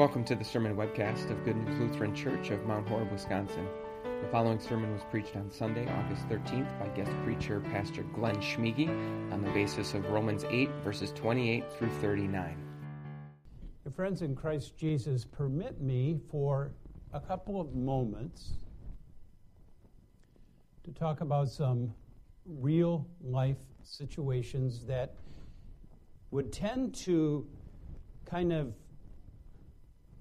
Welcome to the sermon webcast of Good News Lutheran Church of Mount Horeb, Wisconsin. The following sermon was preached on Sunday, August 13th, by guest preacher Pastor Glenn Schmiege on the basis of Romans 8, verses 28 through 39. Your friends in Christ Jesus, permit me for a couple of moments to talk about some real life situations that would tend to kind of,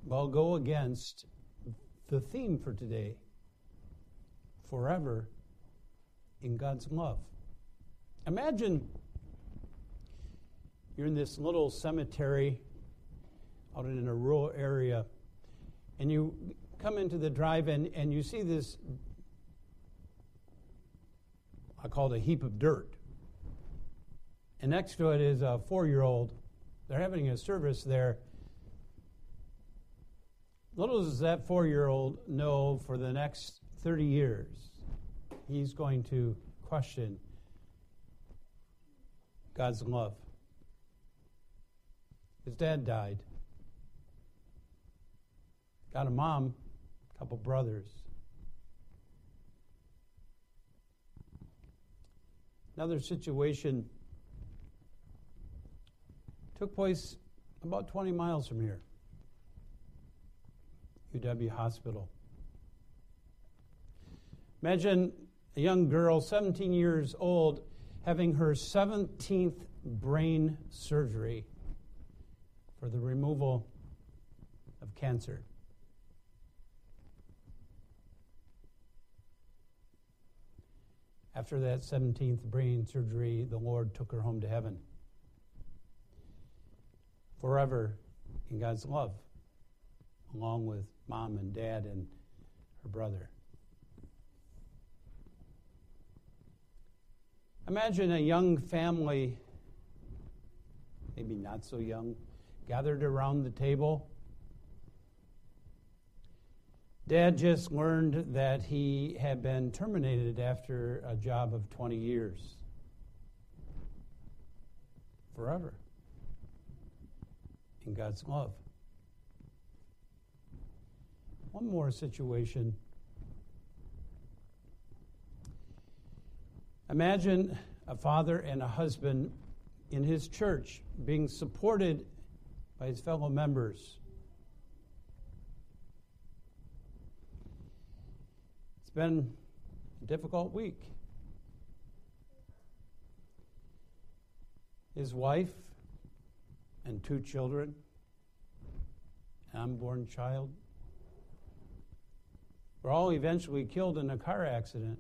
well, go against the theme for today forever in God's love. Imagine you're in this little cemetery out in a rural area, and you come into the drive-in and you see this, I call it a heap of dirt. And next to it is a four-year-old. They're having a service there. Little does that four-year-old know for the next 30 years, he's going to question God's love. His dad died. Got a mom, a couple brothers. Another situation took place about 20 miles from here. UW Hospital. Imagine a young girl, 17 years old, having her 17th brain surgery for the removal of cancer. After that 17th brain surgery, the Lord took her home to heaven. Forever in God's love, along with mom and dad and her brother. Imagine a young family, maybe not so young, gathered around the table. Dad just learned that he had been terminated after a job of 20 years. Forever. In God's love. One more situation. Imagine a father and a husband in his church being supported by his fellow members. It's been a difficult week. His wife and two children, an unborn child, were all eventually killed in a car accident.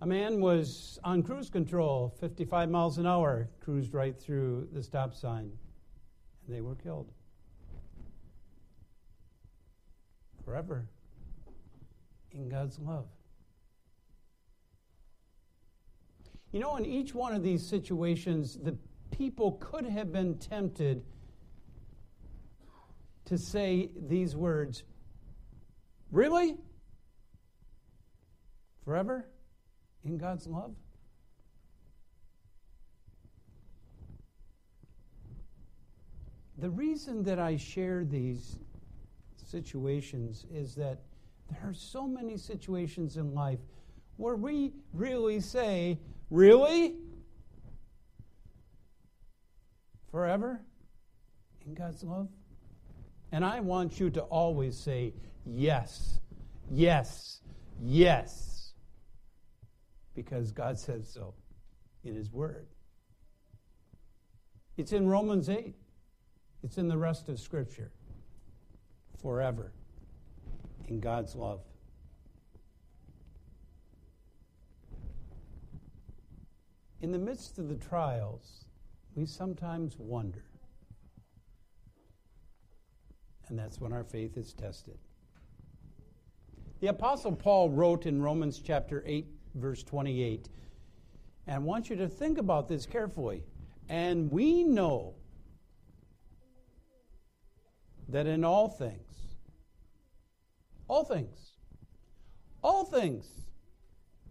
A man was on cruise control, 55 miles an hour, cruised right through the stop sign, and they were killed. Forever in God's love. You know, in each one of these situations, the people could have been tempted to say these words Really? Forever? in God's love? The reason that I share these situations is that there are so many situations in life where we really say, Really? Forever? In God's love? And I want you to always say, Yes, yes, yes because God says so in His Word. It's in Romans 8, it's in the rest of Scripture. Forever in God's love. In the midst of the trials, we sometimes wonder. And that's when our faith is tested. The Apostle Paul wrote in Romans chapter 8, verse 28. And I want you to think about this carefully. And we know that in all things, all things, all things,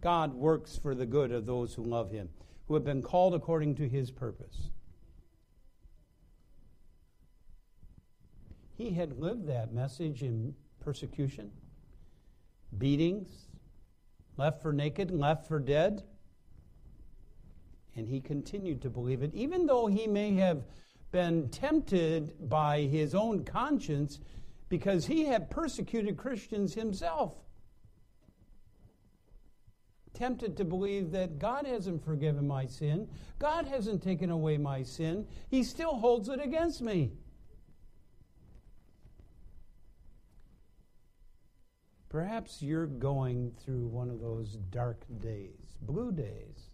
God works for the good of those who love him, who have been called according to his purpose. He had lived that message in persecution, beatings, left for naked left for dead. And he continued to believe it, even though he may have been tempted by his own conscience because he had persecuted Christians himself. Tempted to believe that God hasn't forgiven my sin, God hasn't taken away my sin, He still holds it against me. Perhaps you're going through one of those dark days, blue days.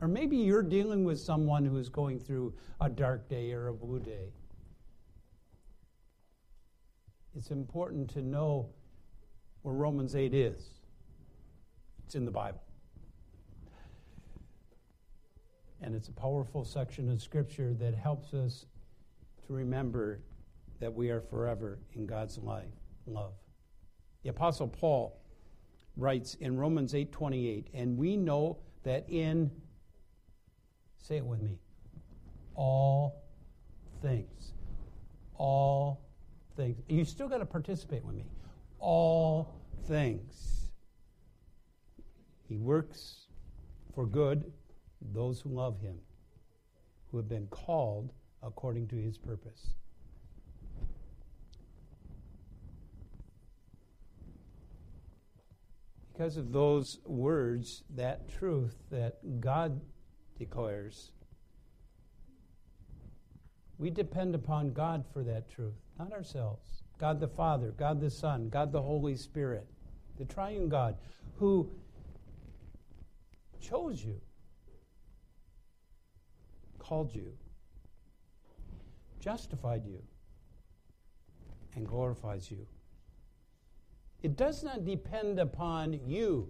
Or maybe you're dealing with someone who is going through a dark day or a blue day. It's important to know where Romans 8 is. It's in the Bible. And it's a powerful section of Scripture that helps us to remember that we are forever in God's life, love. The Apostle Paul writes in Romans 8:28, and we know that in say it with me, all things. All things. You still got to participate with me. All things. He works for good those who love him, who have been called according to his purpose. Because of those words, that truth that God declares, we depend upon God for that truth, not ourselves. God the Father, God the Son, God the Holy Spirit, the triune God, who chose you, called you, justified you, and glorifies you. It does not depend upon you.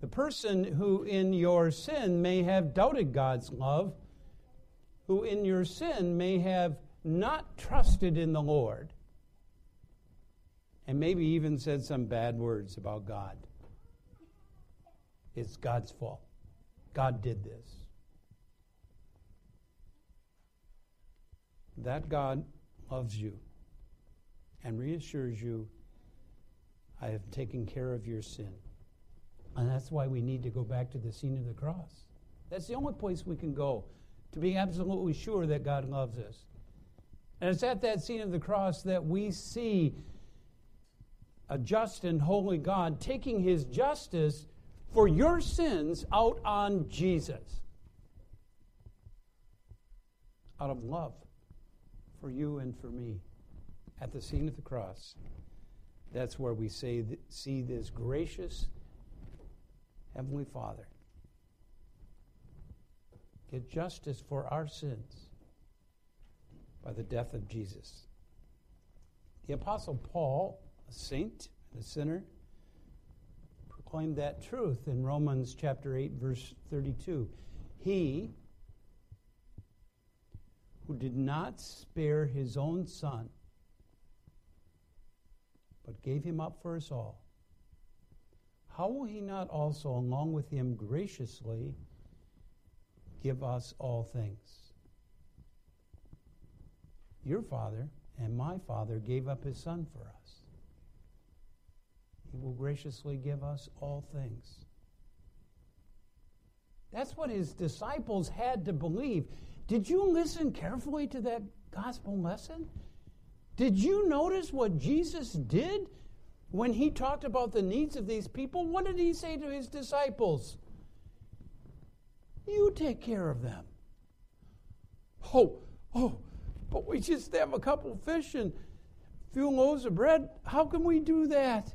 The person who in your sin may have doubted God's love, who in your sin may have not trusted in the Lord, and maybe even said some bad words about God. It's God's fault. God did this. That God loves you and reassures you I have taken care of your sin. And that's why we need to go back to the scene of the cross. That's the only place we can go to be absolutely sure that God loves us. And it's at that scene of the cross that we see a just and holy God taking his justice for your sins out on Jesus. Out of love for you and for me at the scene of the cross. That's where we say, see this gracious Heavenly Father get justice for our sins by the death of Jesus. The Apostle Paul, a saint and a sinner, proclaimed that truth in Romans chapter 8, verse 32. He who did not spare his own son but gave him up for us all, how will he not also, along with him, graciously give us all things? Your father and my father gave up his son for us. He will graciously give us all things. That's what his disciples had to believe. Did you listen carefully to that gospel lesson? Did you notice what Jesus did when he talked about the needs of these people? What did he say to his disciples? You take care of them. Oh, oh, but we just have a couple fish and a few loaves of bread. How can we do that?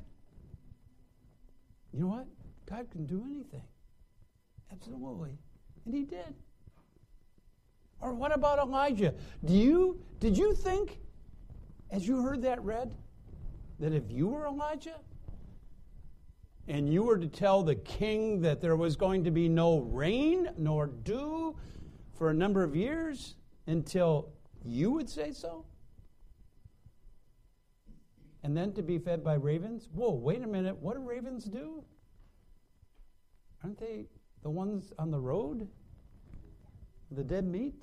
You know what? God can do anything. Absolutely. And he did. Or what about Elijah? Do you did you think as you heard that read, that if you were Elijah and you were to tell the king that there was going to be no rain nor dew for a number of years until you would say so? And then to be fed by ravens? Whoa, wait a minute. What do ravens do? Aren't they the ones on the road? The dead meat?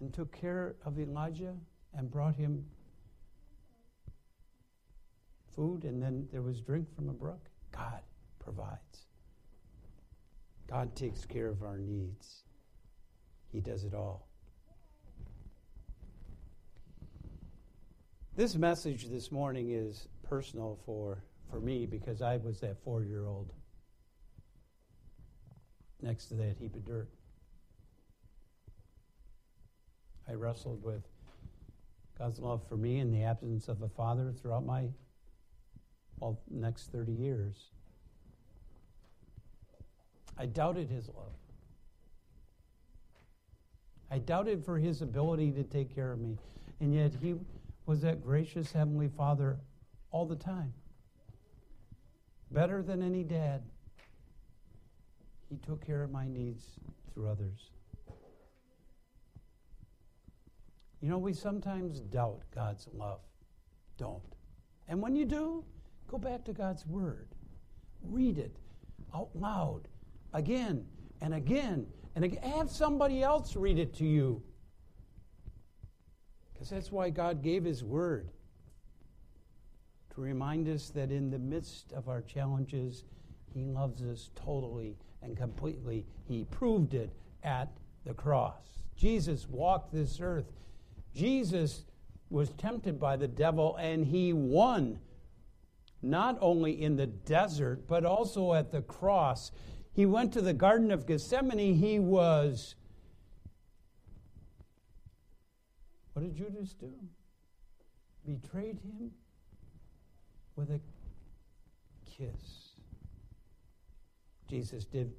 And took care of Elijah and brought him food, and then there was drink from a brook. God provides. God takes care of our needs. He does it all. This message this morning is personal for, for me because I was that four year old next to that heap of dirt. I wrestled with God's love for me in the absence of a father throughout my well, next 30 years. I doubted his love. I doubted for his ability to take care of me. And yet he was that gracious Heavenly Father all the time. Better than any dad. He took care of my needs through others. You know, we sometimes doubt God's love. Don't. And when you do, go back to God's Word. Read it out loud again and again and again. Have somebody else read it to you. Because that's why God gave His Word to remind us that in the midst of our challenges, He loves us totally and completely. He proved it at the cross. Jesus walked this earth. Jesus was tempted by the devil and he won, not only in the desert, but also at the cross. He went to the Garden of Gethsemane. He was. What did Judas do? Betrayed him with a kiss. Jesus did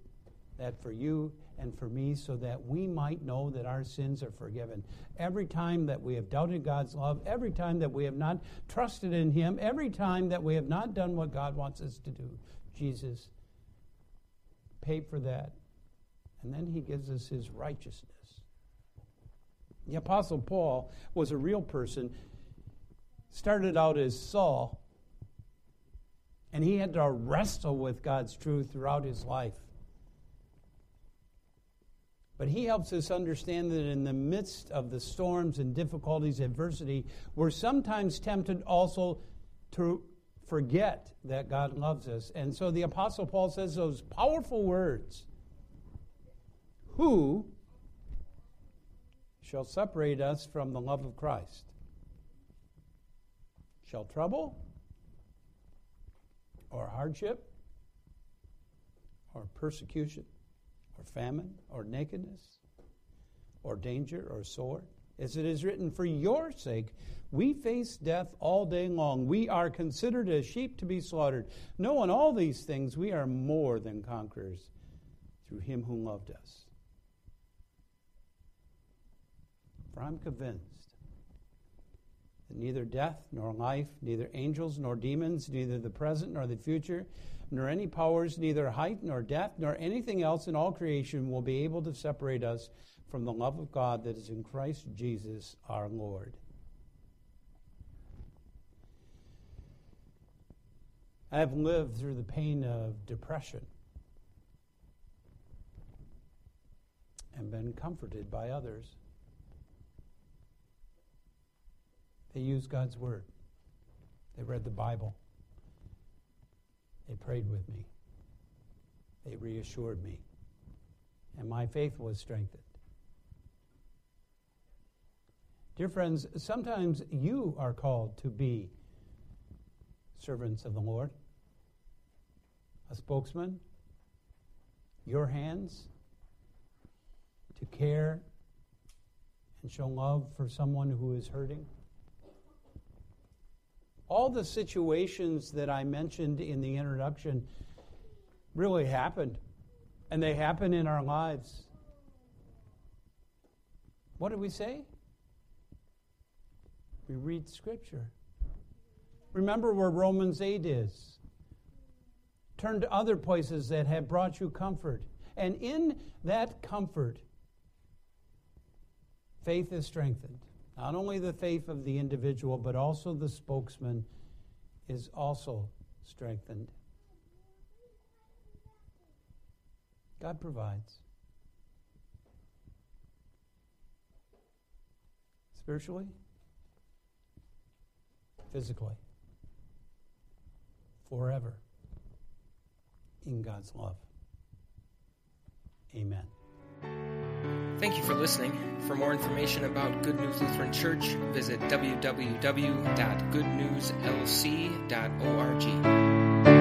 that for you and for me so that we might know that our sins are forgiven. Every time that we have doubted God's love, every time that we have not trusted in Him, every time that we have not done what God wants us to do, Jesus paid for that. And then He gives us His righteousness. The Apostle Paul was a real person, started out as Saul, and he had to wrestle with God's truth throughout his life. But he helps us understand that in the midst of the storms and difficulties, adversity, we're sometimes tempted also to forget that God loves us. And so the Apostle Paul says those powerful words Who shall separate us from the love of Christ? Shall trouble? Or hardship? Or persecution? Famine, or nakedness, or danger, or sword. As it is written, For your sake we face death all day long. We are considered as sheep to be slaughtered. Knowing all these things, we are more than conquerors through him who loved us. For I'm convinced that neither death nor life, neither angels nor demons, neither the present nor the future, nor any powers, neither height nor depth, nor anything else in all creation will be able to separate us from the love of God that is in Christ Jesus our Lord. I have lived through the pain of depression and been comforted by others. They used God's Word, they read the Bible. They prayed with me. They reassured me. And my faith was strengthened. Dear friends, sometimes you are called to be servants of the Lord, a spokesman, your hands to care and show love for someone who is hurting all the situations that I mentioned in the introduction really happened, and they happen in our lives. What do we say? We read Scripture. Remember where Romans 8 is. Turn to other places that have brought you comfort. And in that comfort, faith is strengthened. Not only the faith of the individual, but also the spokesman is also strengthened. God provides. Spiritually, physically, forever in God's love. Amen. Thank you for listening. For more information about Good News Lutheran Church, visit www.goodnewslc.org.